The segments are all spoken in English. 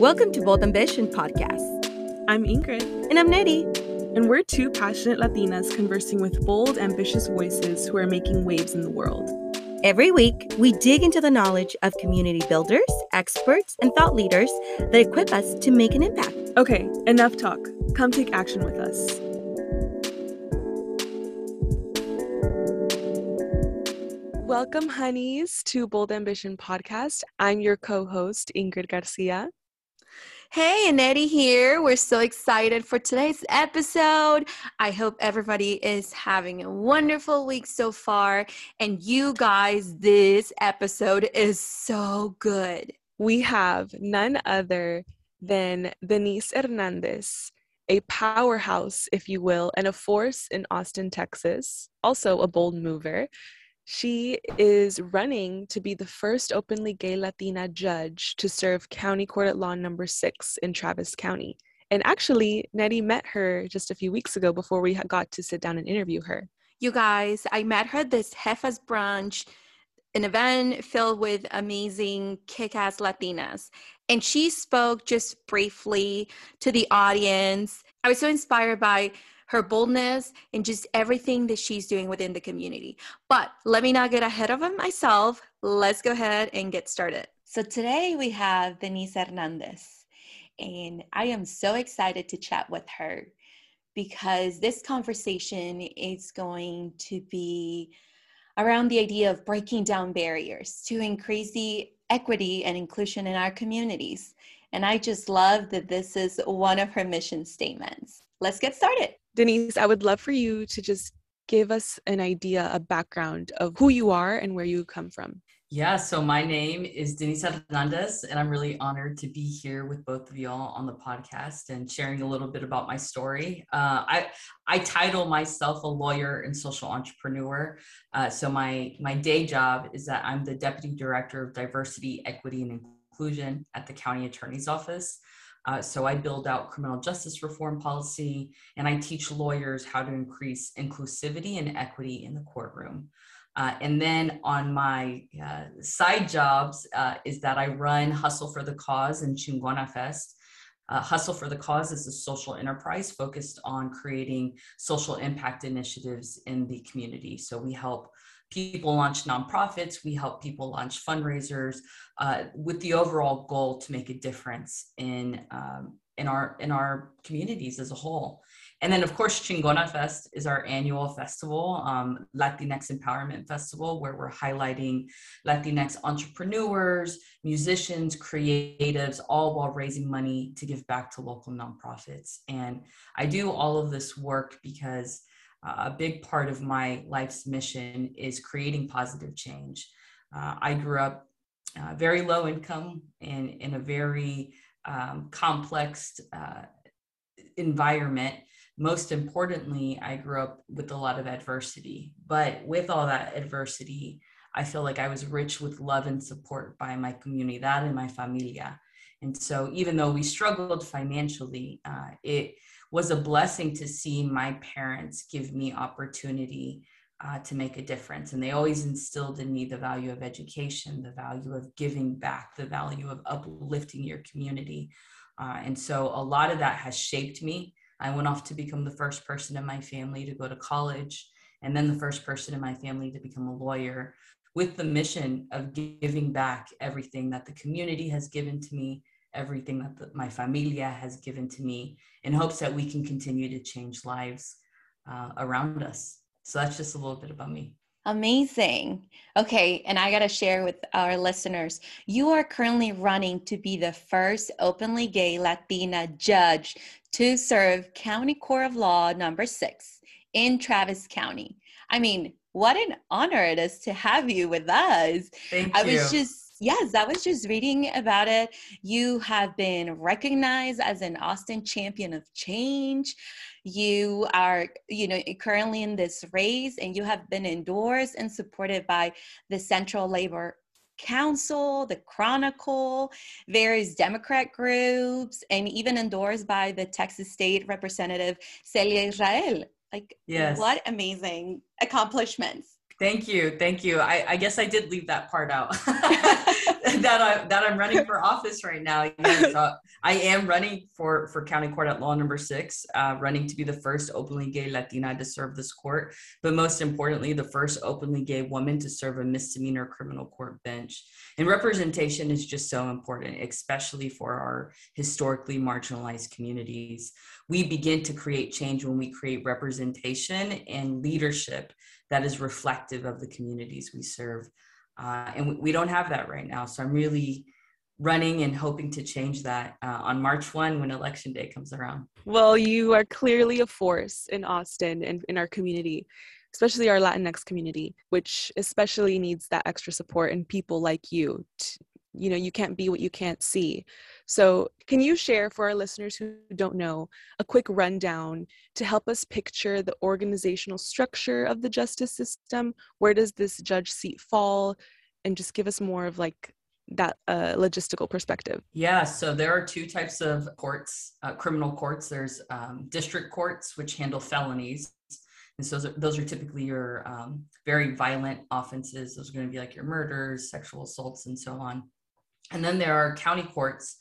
Welcome to Bold Ambition Podcast. I'm Ingrid. And I'm Nerey. And we're two passionate Latinas conversing with bold, ambitious voices who are making waves in the world. Every week, we dig into the knowledge of community builders, experts, and thought leaders that equip us to make an impact. Okay, enough talk. Come take action with us. Welcome, honeys, to Bold Ambition Podcast. I'm your co host, Ingrid Garcia. Hey, and Eddie here. We're so excited for today's episode. I hope everybody is having a wonderful week so far. And you guys, this episode is so good. We have none other than Denise Hernandez, a powerhouse, if you will, and a force in Austin, Texas, also a bold mover. She is running to be the first openly gay Latina judge to serve County Court at Law number six in Travis County. And actually, Nerey met her just a few weeks ago before we got to sit down and interview her. You guys, I met her at this Jefas brunch, an event filled with amazing kick ass Latinas. And she spoke just briefly to the audience. I was so inspired by her boldness, and just everything that she's doing within the community. But let me not get ahead of myself. Let's go ahead and get started. So today we have Denise Hernandez, and I am so excited to chat with her because this conversation is going to be around the idea of breaking down barriers to increase the equity and inclusion in our communities. And I just love that this is one of her mission statements. Let's get started. Denise, I would love for you to just give us an idea, a background of who you are and where you come from. Yeah, so my name is Denise Hernandez, and I'm really honored to be here with both of y'all on the podcast and sharing a little bit about my story. Uh, I I title myself a lawyer and social entrepreneur. Uh, so my my day job is that I'm the deputy director of diversity, equity, and inclusion at the county attorney's office. Uh, so I build out criminal justice reform policy and I teach lawyers how to increase inclusivity and equity in the courtroom. Uh, and then on my uh, side jobs uh, is that I run Hustle for the Cause and Chingona Fest. Uh, Hustle for the Cause is a social enterprise focused on creating social impact initiatives in the community. So we help people launch nonprofits, we help people launch fundraisers uh, with the overall goal to make a difference in um, in our in our communities as a whole. And then, of course, Chingona Fest is our annual festival, um, Latinx Empowerment Festival, where we're highlighting Latinx entrepreneurs, musicians, creatives, all while raising money to give back to local nonprofits. And I do all of this work because a big part of my life's mission is creating positive change. Uh, I grew up uh, very low income and in a very um, complex uh, environment. Most importantly, I grew up with a lot of adversity. But with all that adversity, I feel like I was rich with love and support by my comunidad and my familia. And so, even though we struggled financially, uh, it was a blessing to see my parents give me opportunity uh, to make a difference. And they always instilled in me the value of education, the value of giving back, the value of uplifting your community. Uh, and so a lot of that has shaped me. I went off to become the first person in my family to go to college, and then the first person in my family to become a lawyer with the mission of giving back everything that the community has given to me everything that the, my familia has given to me in hopes that we can continue to change lives uh, around us. So that's just a little bit about me. Amazing. Okay, and I got to share with our listeners you are currently running to be the first openly gay Latina judge to serve County Court of Law number six in Travis County. I mean, what an honor it is to have you with us. Thank I you. was just yes, I was just reading about it. You have been recognized as an Austin champion of change. You are, you know, currently in this race and you have been endorsed and supported by the Central Labor Council, the Chronicle, various Democrat groups, and even endorsed by the Texas State Representative Celia Israel. Like, yes. what amazing accomplishments. Thank you. Thank you. I, I guess I did leave that part out. that I that I'm running for office right now. Yes, uh, I am running for for county court at law number six, uh, running to be the first openly gay Latina to serve this court, but most importantly, the first openly gay woman to serve a misdemeanor criminal court bench. And representation is just so important, especially for our historically marginalized communities. We begin to create change when we create representation and leadership that is reflective of the communities we serve. Uh, and we don't have that right now. So I'm really running and hoping to change that uh, on March 1 when election day comes around. Well, you are clearly a force in Austin and in our community, especially our Latinx community, which especially needs that extra support and people like you. To, you know, you can't be what you can't see. So, can you share for our listeners who don't know a quick rundown to help us picture the organizational structure of the justice system? Where does this judge seat fall? And just give us more of like that uh, logistical perspective. Yeah, so there are two types of courts, uh, criminal courts. There's um, district courts, which handle felonies. And so those are, typically your um, very violent offenses. Those are going to be like your murders, sexual assaults, and so on. And then there are county courts,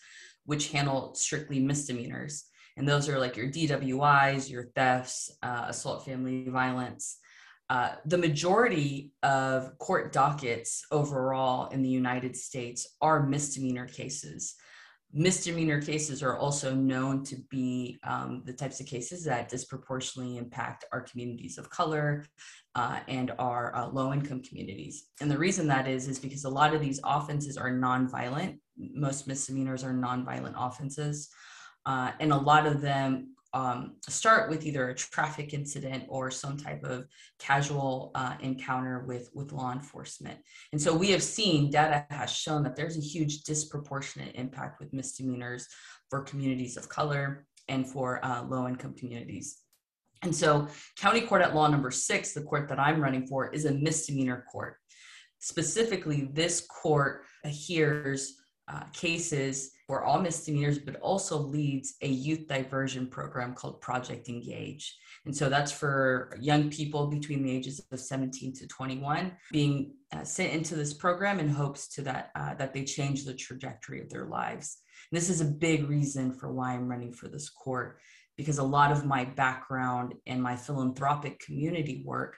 which handle strictly misdemeanors. And those are like your DWIs, your thefts, uh, assault family violence. Uh, the majority of court dockets overall in the United States are misdemeanor cases. Misdemeanor cases are also known to be um, the types of cases that disproportionately impact our communities of color uh, and our uh, low income communities. And the reason that is, is because a lot of these offenses are nonviolent. Most misdemeanors are nonviolent offenses. Uh, and a lot of them um, start with either a traffic incident or some type of casual uh, encounter with, with law enforcement. And so we have seen data has shown that there's a huge disproportionate impact with misdemeanors for communities of color and for uh, low income communities. And so, county court at law number six, the court that I'm running for, is a misdemeanor court. Specifically, this court hears uh, cases for all misdemeanors, but also leads a youth diversion program called Project Engage. And so that's for young people between the ages of 17 to 21 being uh, sent into this program in hopes to that uh, that they change the trajectory of their lives. And this is a big reason for why I'm running for this court because a lot of my background and my philanthropic community work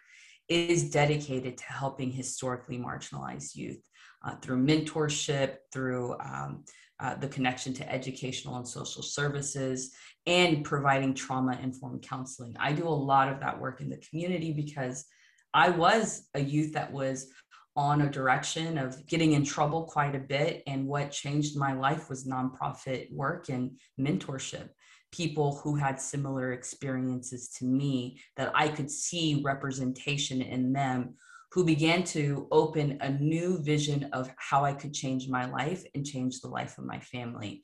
is dedicated to helping historically marginalized youth uh, through mentorship, through um, uh, the connection to educational and social services, and providing trauma informed counseling. I do a lot of that work in the community because I was a youth that was on a direction of getting in trouble quite a bit. And what changed my life was nonprofit work and mentorship people who had similar experiences to me that I could see representation in them who began to open a new vision of how I could change my life and change the life of my family.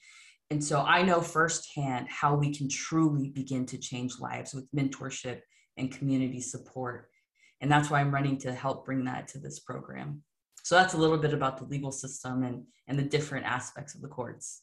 And so I know firsthand how we can truly begin to change lives with mentorship and community support. And that's why I'm running to help bring that to this program. So that's a little bit about the legal system and, and the different aspects of the courts.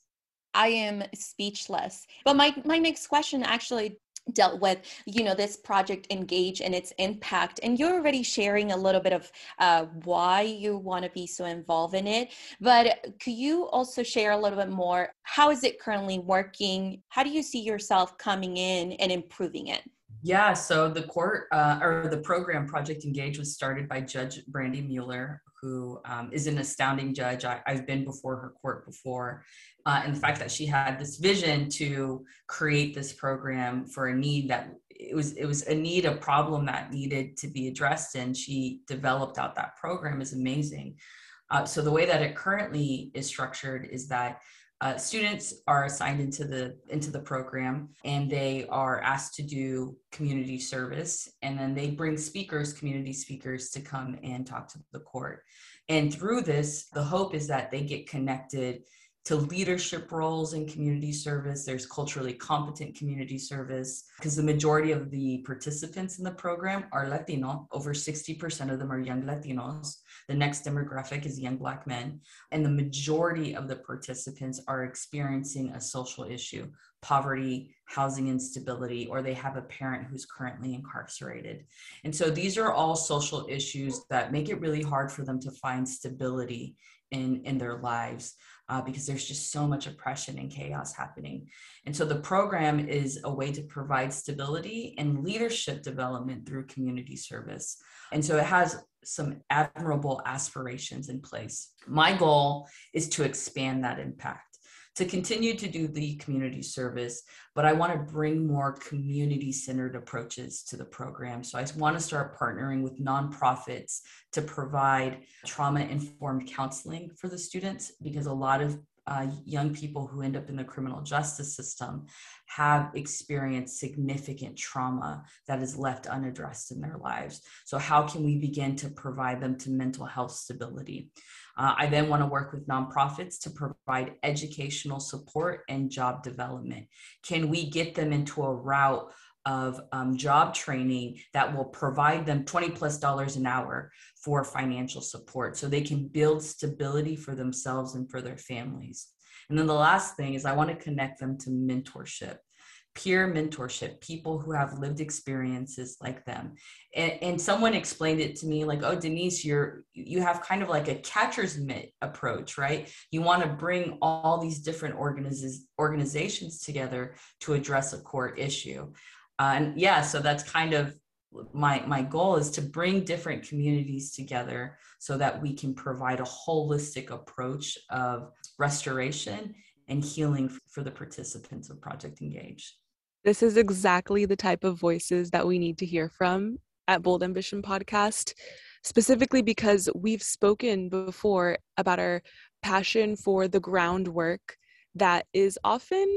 I am speechless. But my my next question actually dealt with you know this project engage and its impact. And you're already sharing a little bit of uh, why you want to be so involved in it. But could you also share a little bit more? How is it currently working? How do you see yourself coming in and improving it? Yeah, so the court uh, or the program Project Engage was started by Judge Brandy Mueller, who um, is an astounding judge. I, have been before her court before, uh, and the fact that she had this vision to create this program for a need that it was it was a need, a problem that needed to be addressed, and she developed out that program is amazing. Uh, so the way that it currently is structured is that uh, students are assigned into the into the program and they are asked to do community service. And then they bring speakers community speakers to come and talk to the court. And through this the hope is that they get connected to leadership roles in community service. There's culturally competent community service because the majority of the participants in the program are Latino. Over 60% of them are young Latinos. The next demographic is young Black men. And the majority of the participants are experiencing a social issue, poverty, housing instability, or they have a parent who's currently incarcerated. And so these are all social issues that make it really hard for them to find stability in, in their lives. Uh, because there's just so much oppression and chaos happening. And so the program is a way to provide stability and leadership development through community service. And so it has some admirable aspirations in place. My goal is to expand that impact to continue to do the community service, but I want to bring more community centered approaches to the program. So I want to start partnering with nonprofits to provide trauma informed counseling for the students because a lot of uh, young people who end up in the criminal justice system have experienced significant trauma that is left unaddressed in their lives. So, how can we begin to provide them to mental health stability? Uh, I then want to work with nonprofits to provide educational support and job development. Can we get them into a route of um, job training that will provide them 20 plus dollars an hour for financial support so they can build stability for themselves and for their families. And then the last thing is I want to connect them to mentorship peer mentorship, people who have lived experiences like them. And, and, someone explained it to me like, oh, Denise, you're you have kind of like a catcher's mitt approach, right? You want to bring all these different organiz- organizations together to address a core issue. Uh, and yeah, so that's kind of my my goal is to bring different communities together so that we can provide a holistic approach of restoration and healing for the participants of project engage. This is exactly the type of voices that we need to hear from at bold ambition podcast specifically because we've spoken before about our passion for the groundwork that is often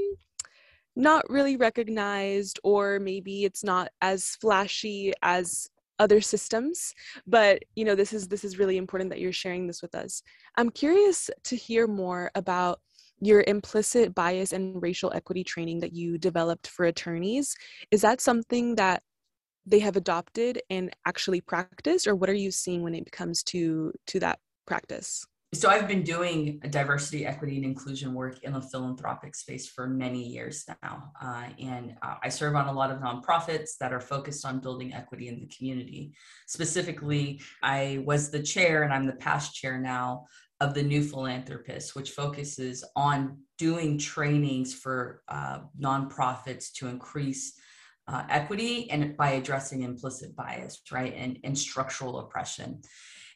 not really recognized or maybe it's not as flashy as other systems but you know this is this is really important that you're sharing this with us. I'm curious to hear more about your implicit bias and racial equity training that you developed for attorneys is that something that they have adopted and actually practiced or what are you seeing when it comes to to that practice so I've been doing diversity, equity, and inclusion work in the philanthropic space for many years now, uh, and uh, I serve on a lot of nonprofits that are focused on building equity in the community. Specifically, I was the chair, and I'm the past chair now of the New Philanthropist, which focuses on doing trainings for uh, nonprofits to increase uh, equity and by addressing implicit bias, right, and, and structural oppression.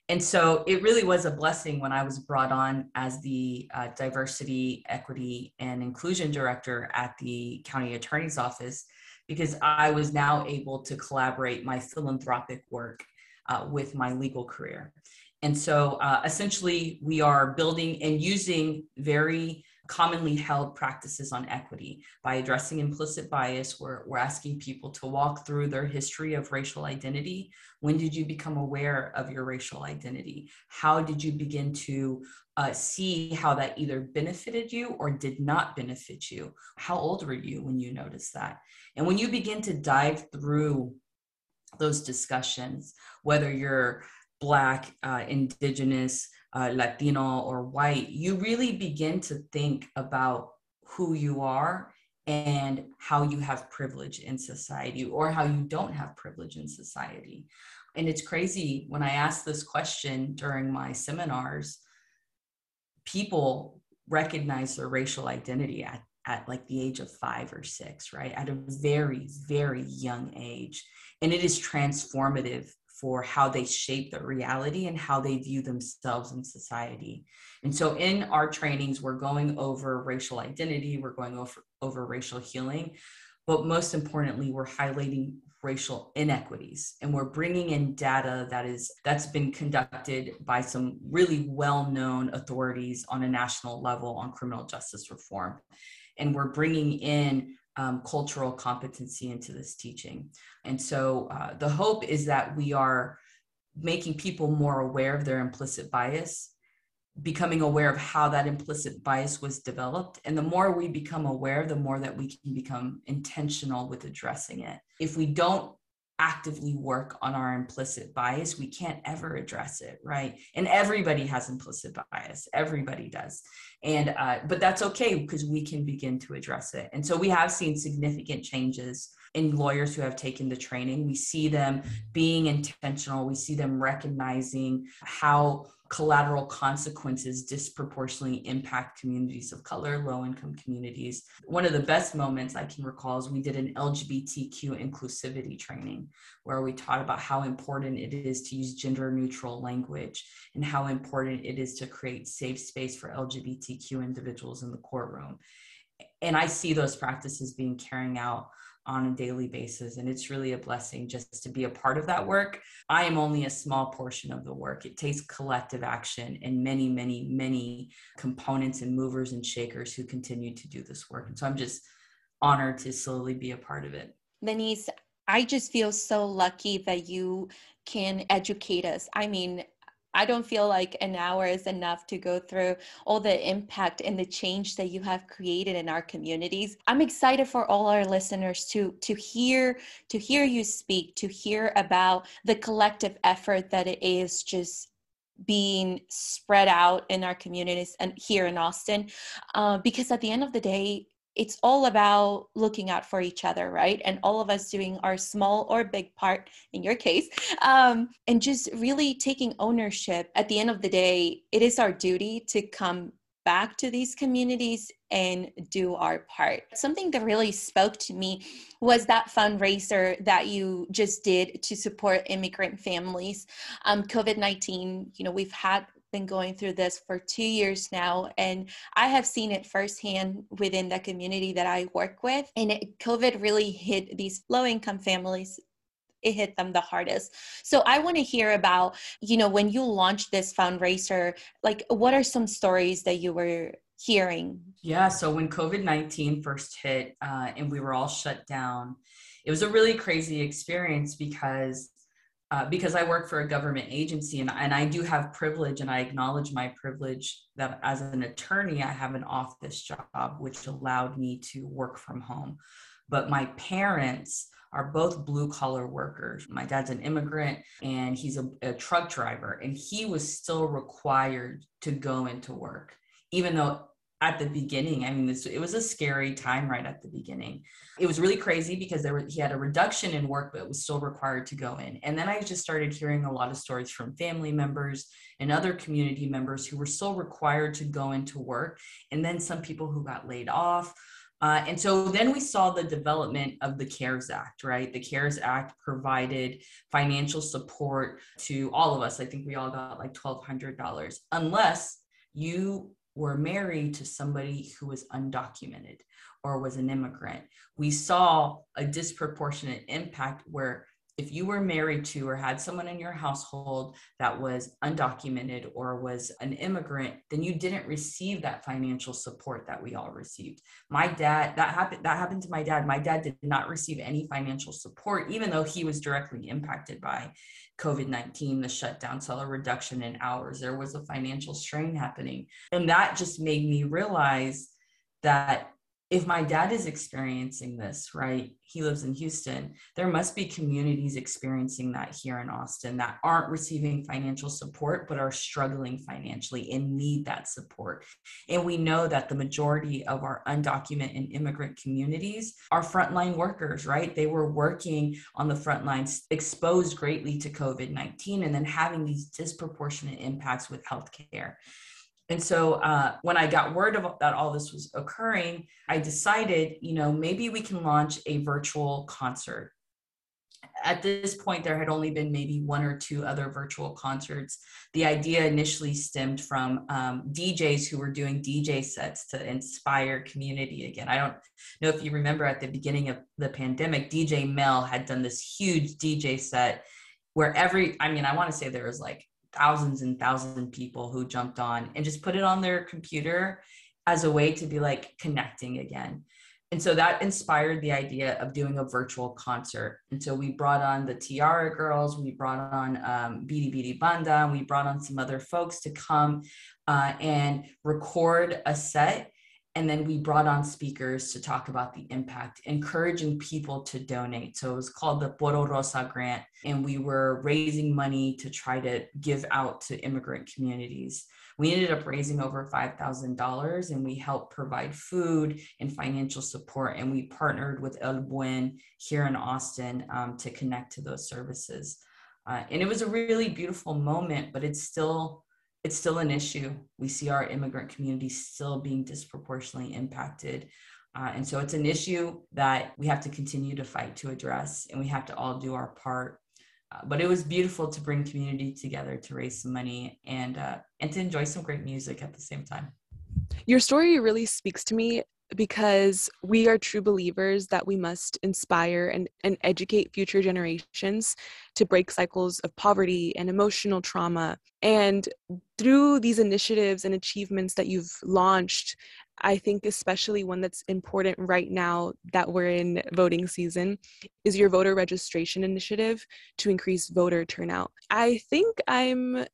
And so it really was a blessing when I was brought on as the uh, diversity, equity, and inclusion director at the county attorney's office because I was now able to collaborate my philanthropic work uh, with my legal career. And so uh, essentially, we are building and using very commonly held practices on equity. By addressing implicit bias, we're, we're asking people to walk through their history of racial identity. When did you become aware of your racial identity? How did you begin to uh, see how that either benefited you or did not benefit you? How old were you when you noticed that? And when you begin to dive through those discussions, whether you're Black, uh, Indigenous, uh, Latino, or white, you really begin to think about who you are and how you have privilege in society or how you don't have privilege in society. And it's crazy when I ask this question during my seminars, people recognize their racial identity at, at like the age of five or six, right? At a very, very young age. And it is transformative for how they shape the reality and how they view themselves in society. And so in our trainings, we're going over racial identity, we're going over, over racial healing, but most importantly, we're highlighting racial inequities and we're bringing in data that is that's been conducted by some really well-known authorities on a national level on criminal justice reform and we're bringing in um, cultural competency into this teaching. And so uh, the hope is that we are making people more aware of their implicit bias, becoming aware of how that implicit bias was developed. And the more we become aware, the more that we can become intentional with addressing it. If we don't actively work on our implicit bias, we can't ever address it, right? And everybody has implicit bias. Everybody does. And, uh, but that's okay because we can begin to address it. And so we have seen significant changes in lawyers who have taken the training. We see them being intentional. We see them recognizing how collateral consequences disproportionately impact communities of color, low income communities. One of the best moments I can recall is we did an LGBTQ inclusivity training where we taught about how important it is to use gender neutral language and how important it is to create safe space for LGBTQ individuals in the courtroom. And I see those practices being carried out on a daily basis. And it's really a blessing just to be a part of that work. I am only a small portion of the work. It takes collective action and many, many, many components and movers and shakers who continue to do this work. And so I'm just honored to slowly be a part of it. Denise, I just feel so lucky that you can educate us. I mean, I don't feel like an hour is enough to go through all the impact and the change that you have created in our communities. I'm excited for all our listeners to to hear to hear you speak, to hear about the collective effort that it is just being spread out in our communities and here in Austin, uh, because at the end of the day, it's all about looking out for each other, right? And all of us doing our small or big part, in your case, um, and just really taking ownership. At the end of the day, it is our duty to come back to these communities and do our part. Something that really spoke to me was that fundraiser that you just did to support immigrant families. Um, COVID 19, you know, we've had been going through this for two years now, and I have seen it firsthand within the community that I work with. And it, COVID really hit these low income families it hit them the hardest. So I want to hear about, you know, when you launched this fundraiser, like what are some stories that you were hearing? Yeah, so when COVID 19 first hit uh, and we were all shut down, it was a really crazy experience because uh, because I work for a government agency and, and I do have privilege and I acknowledge my privilege that as an attorney, I have an office job, which allowed me to work from home. But my parents are both blue collar workers. My dad's an immigrant and he's a, a truck driver, and he was still required to go into work, even though at the beginning. I mean, this it was a scary time right at the beginning. It was really crazy because there were, he had a reduction in work, but was still required to go in. And then I just started hearing a lot of stories from family members and other community members who were still required to go into work, and then some people who got laid off. Uh, and so then we saw the development of the CARES Act, right? The CARES Act provided financial support to all of us. I think we all got like $1,200, unless you were married to somebody who was undocumented or was an immigrant. We saw a disproportionate impact where if you were married to or had someone in your household that was undocumented or was an immigrant then you didn't receive that financial support that we all received. My dad that happened that happened to my dad. My dad did not receive any financial support even though he was directly impacted by covid-19 the shutdown saw a reduction in hours. There was a financial strain happening. And that just made me realize that if my dad is experiencing this, right? He lives in Houston. There must be communities experiencing that here in Austin that aren't receiving financial support, but are struggling financially and need that support. And we know that the majority of our undocumented and immigrant communities are frontline workers, right? They were working on the front lines, exposed greatly to COVID 19, and then having these disproportionate impacts with healthcare. And so uh, when I got word of that all this was occurring, I decided, you know, maybe we can launch a virtual concert. At this point, there had only been maybe one or two other virtual concerts. The idea initially stemmed from um, DJs who were doing DJ sets to inspire community again. I don't know if you remember at the beginning of the pandemic, DJ Mel had done this huge DJ set where every, I mean, I want to say there was like thousands and thousands of people who jumped on and just put it on their computer as a way to be like connecting again. And so that inspired the idea of doing a virtual concert. And so we brought on the Tiarra Girls, we brought on um, Bidi Banda, and we brought on some other folks to come uh, and record a set and then we brought on speakers to talk about the impact, encouraging people to donate. So it was called the Poro Rosa Grant, and we were raising money to try to give out to immigrant communities. We ended up raising over $5,000 and we helped provide food and financial support. And we partnered with El Buen here in Austin um, to connect to those services. Uh, and it was a really beautiful moment, but it's still it's still an issue. We see our immigrant community still being disproportionately impacted. Uh, and so it's an issue that we have to continue to fight to address, and we have to all do our part. Uh, but it was beautiful to bring community together to raise some money and uh, and to enjoy some great music at the same time. Your story really speaks to me because we are true believers that we must inspire and, and educate future generations to break cycles of poverty and emotional trauma. And through these initiatives and achievements that you've launched, I think, especially one that's important right now that we're in voting season, is your voter registration initiative to increase voter turnout. I think I'm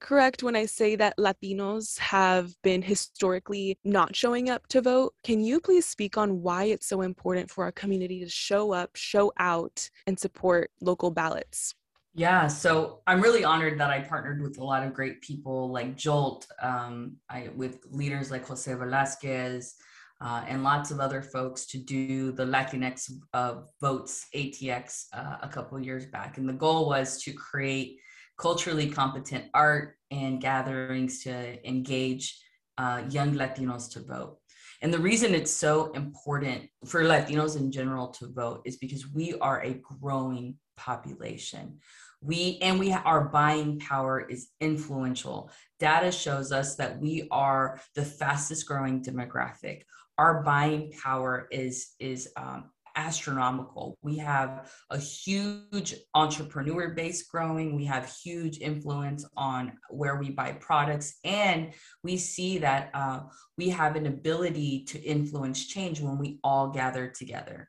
correct when I say that Latinos have been historically not showing up to vote? Can you please speak on why it's so important for our community to show up, show out, and support local ballots? Yeah, so I'm really honored that I partnered with a lot of great people like Jolt, um, I, with leaders like Jose Velasquez, uh, and lots of other folks to do the Latinx uh, Votes ATX uh, a couple years back. And the goal was to create culturally competent art and gatherings to engage uh, young Latinos to vote. And the reason it's so important for Latinos in general to vote is because we are a growing population. We and we our buying power is influential. Data shows us that we are the fastest growing demographic. Our buying power is is um, astronomical. We have a huge entrepreneur base growing. We have huge influence on where we buy products. And we see that uh, we have an ability to influence change when we all gather together.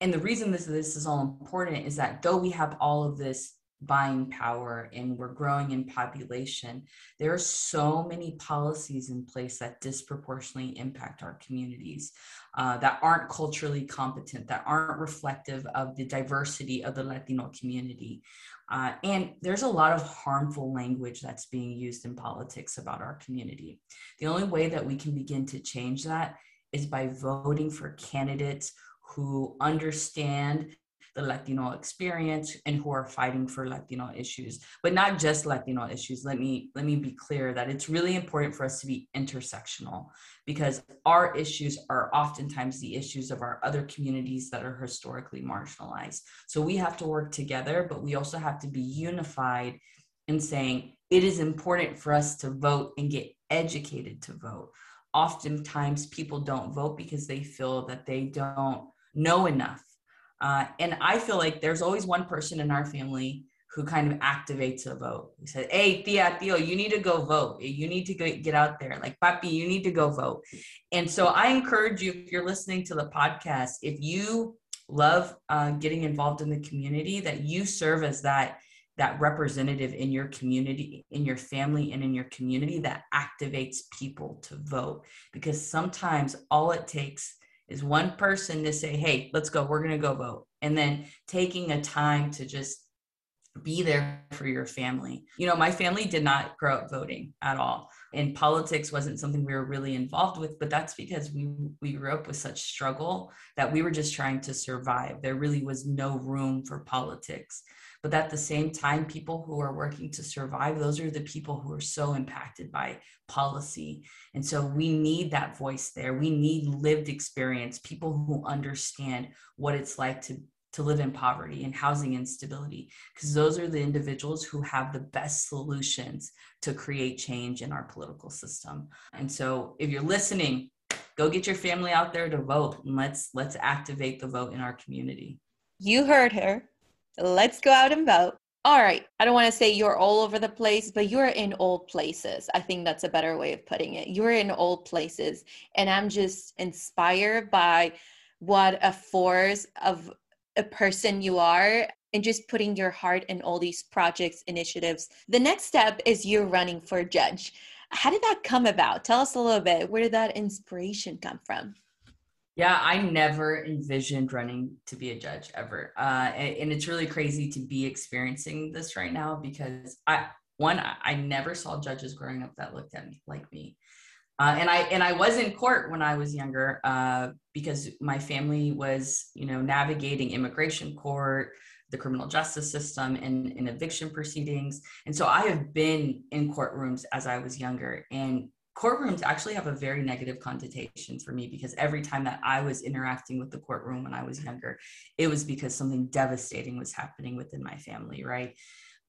And the reason this, this is all important is that though we have all of this buying power and we're growing in population, there are so many policies in place that disproportionately impact our communities uh, that aren't culturally competent, that aren't reflective of the diversity of the Latino community. Uh, and there's a lot of harmful language that's being used in politics about our community. The only way that we can begin to change that is by voting for candidates who understand the Latino experience and who are fighting for Latino issues, but not just Latino issues. Let me let me be clear that it's really important for us to be intersectional because our issues are oftentimes the issues of our other communities that are historically marginalized. So we have to work together, but we also have to be unified in saying it is important for us to vote and get educated to vote. Oftentimes people don't vote because they feel that they don't know enough uh, and I feel like there's always one person in our family who kind of activates a vote. He said, Hey, tia, tío, you need to go vote. You need to get out there. Like, papi, you need to go vote. And so I encourage you, if you're listening to the podcast, if you love uh, getting involved in the community, that you serve as that that representative in your community, in your family, and in your community that activates people to vote. Because sometimes all it takes is one person to say, hey, let's go, we're going to go vote. And then taking a time to just be there for your family. You know, my family did not grow up voting at all. And politics wasn't something we were really involved with, but that's because we we grew up with such struggle that we were just trying to survive. There really was no room for politics. But at the same time, people who are working to survive, those are the people who are so impacted by policy. And so we need that voice there. We need lived experience, people who understand what it's like to to live in poverty and housing instability because those are the individuals who have the best solutions to create change in our political system and so if you're listening go get your family out there to vote and let's let's activate the vote in our community you heard her Let's go out and vote. All right. I don't want to say you're all over the place, but you're in all places. I think that's a better way of putting it. You're in all places. And I'm just inspired by what a force of a person you are and just putting your heart in all these projects, initiatives. The next step is you running for judge. how did that come about? Tell us a little bit. Where did that inspiration come from? Yeah, I never envisioned running to be a judge ever. Uh, and, it's really crazy to be experiencing this right now because I, one, I never saw judges growing up that looked at me like me. Uh, and I and I was in court when I was younger uh, because my family was, you know, navigating immigration court, the criminal justice system, and, and eviction proceedings. And so I have been in courtrooms as I was younger, and courtrooms actually have a very negative connotation for me because every time that I was interacting with the courtroom when I was younger, it was because something devastating was happening within my family, right?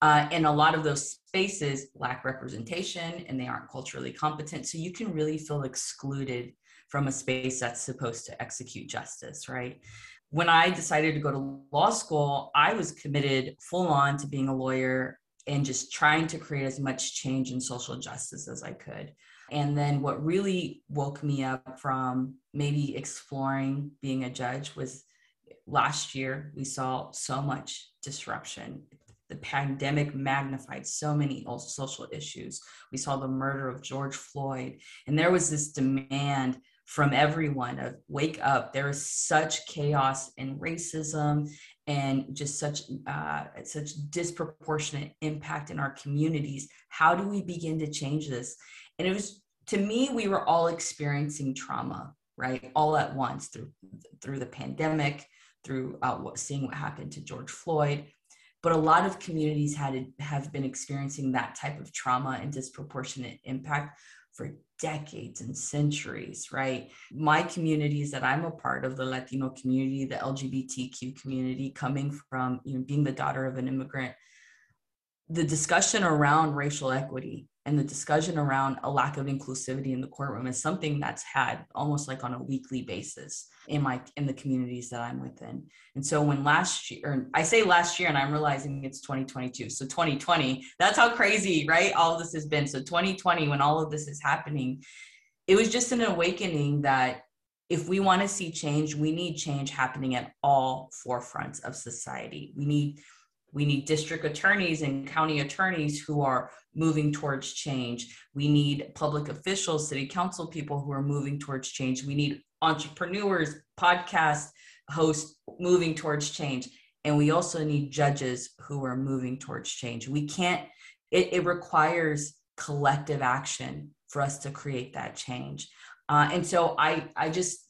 Uh, and a lot of those spaces lack representation and they aren't culturally competent. So you can really feel excluded from a space that's supposed to execute justice, right? When I decided to go to law school, I was committed full on to being a lawyer and just trying to create as much change in social justice as I could. And then what really woke me up from maybe exploring being a judge was last year we saw so much disruption the pandemic magnified so many social issues. We saw the murder of George Floyd, and there was this demand from everyone of wake up. There is such chaos and racism and just such uh, such disproportionate impact in our communities. How do we begin to change this? And it was to me, we were all experiencing trauma, right, all at once through through the pandemic, through uh, what, seeing what happened to George Floyd. But a lot of communities had have been experiencing that type of trauma and disproportionate impact for decades and centuries right? My communities that i'm a part of the latino community the lgbtq community coming from you know being the daughter of an immigrant the discussion around racial equity and the discussion around a lack of inclusivity in the courtroom is something that's had almost like on a weekly basis in my in the communities that I'm within. And so when last year, or I say last year, and I'm realizing it's 2022. So 2020, that's how crazy, right? All this has been. So 2020, when all of this is happening, it was just an awakening that if we want to see change, we need change happening at all forefronts of society. We need we need district attorneys and county attorneys who are moving towards change. We need public officials, city council people who are moving towards change. We need entrepreneurs, podcast hosts moving towards change. And we also need judges who are moving towards change. We can't, it, it requires collective action for us to create that change. Uh, and so I, I just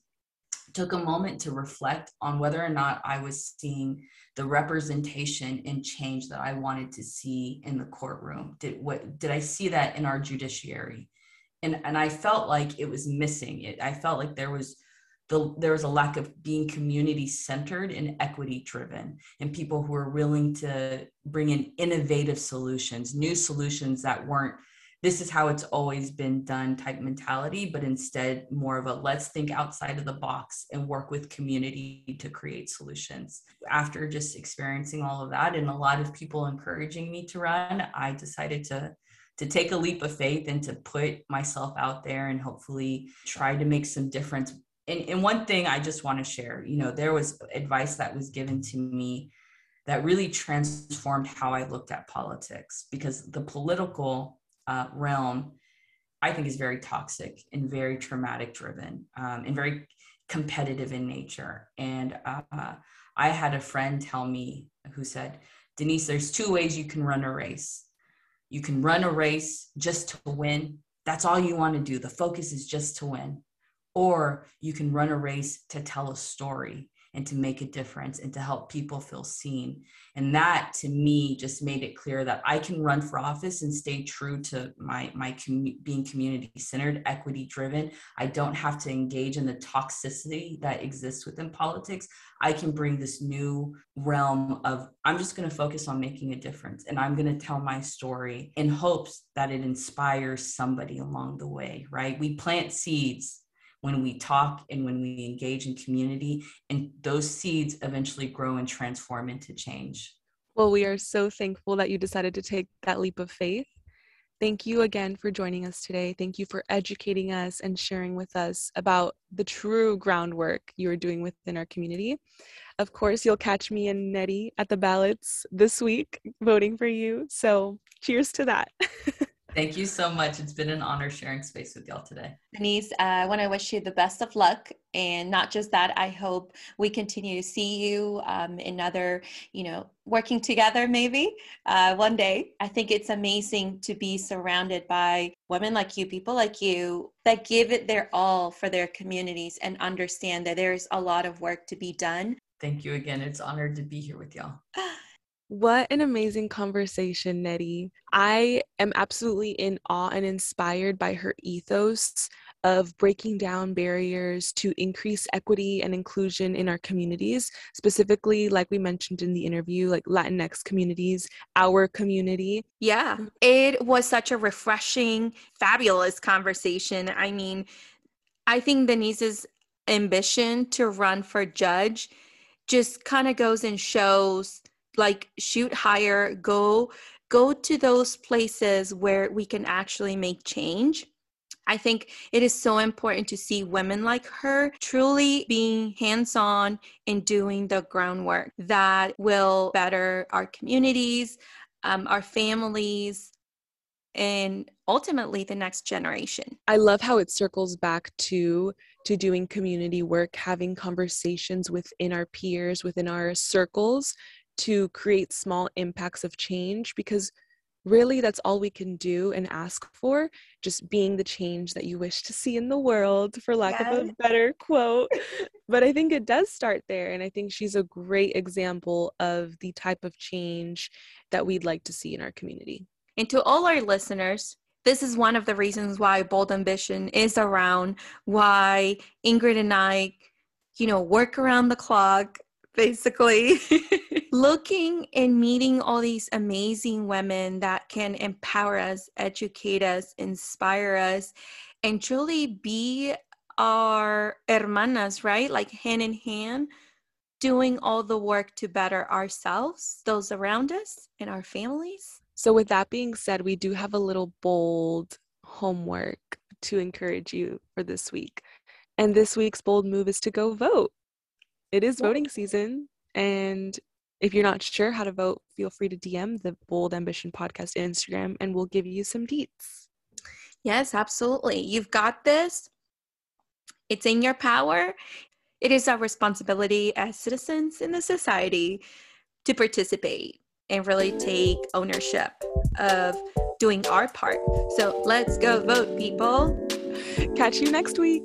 took a moment to reflect on whether or not I was seeing the representation and change that I wanted to see in the courtroom. Did what did I see that in our judiciary? And and I felt like it was missing. It I felt like there was the, there was a lack of being community centered and equity driven and people who were willing to bring in innovative solutions new solutions that weren't this is how it's always been done type mentality, but instead more of a let's think outside of the box and work with community to create solutions. After just experiencing all of that and a lot of people encouraging me to run, I decided to to take a leap of faith and to put myself out there and hopefully try to make some difference. And, and one thing I just want to share, you know, there was advice that was given to me that really transformed how I looked at politics because the political uh, realm, I think is very toxic and very traumatic driven um, and very competitive in nature. And uh, I had a friend tell me who said, Denise, there's two ways you can run a race. You can run a race just to win. That's all you want to do. The focus is just to win. Or you can run a race to tell a story and to make a difference and to help people feel seen. And that to me just made it clear that I can run for office and stay true to my my com- being community centered, equity driven. I don't have to engage in the toxicity that exists within politics. I can bring this new realm of I'm just going to focus on making a difference and I'm going to tell my story in hopes that it inspires somebody along the way, right? We plant seeds when we talk and when we engage in community and those seeds eventually grow and transform into change. Well we are so thankful that you decided to take that leap of faith. Thank you again for joining us today. Thank you for educating us and sharing with us about the true groundwork you are doing within our community. Of course you'll catch me and Nerey at the ballots this week voting for you. So cheers to that Thank you so much. It's been an honor sharing space with y'all today. Denise, uh, I want to wish you the best of luck. And not just that, I hope we continue to see you um, in other, you know, working together maybe uh, one day. I think it's amazing to be surrounded by women like you, people like you, that give it their all for their communities and understand that there's a lot of work to be done. Thank you again. It's honored to be here with y'all. What an amazing conversation, Nerey. I am absolutely in awe and inspired by her ethos of breaking down barriers to increase equity and inclusion in our communities, specifically, like we mentioned in the interview, like Latinx communities, our community. Yeah, mm-hmm. it was such a refreshing, fabulous conversation. I mean, I think Denise's ambition to run for judge just kind of goes and shows like shoot higher go go to those places where we can actually make change I think it is so important to see women like her truly being hands on and doing the groundwork that will better our communities, um, our families, and ultimately the next generation. I love how it circles back to to doing community work, having conversations within our peers, within our circles to create small impacts of change because really that's all we can do and ask for just being the change that you wish to see in the world for lack yes. of a better quote but i think it does start there and i think she's a great example of the type of change that we'd like to see in our community and to all our listeners this is one of the reasons why bold ambition is around why ingrid and i you know work around the clock basically looking and meeting all these amazing women that can empower us, educate us, inspire us, and truly be our hermanas, right? Like hand in hand, doing all the work to better ourselves, those around us, and our families. So, with that being said, we do have a little bold homework to encourage you for this week. And this week's bold move is to go vote. It is voting season, and if you're not sure how to vote, feel free to DM the Bold Ambition Podcast Instagram and we'll give you some deets. Yes, absolutely. You've got this. It's in your power. It is our responsibility as citizens in the society to participate and really take ownership of doing our part. So let's go vote, people. Catch you next week.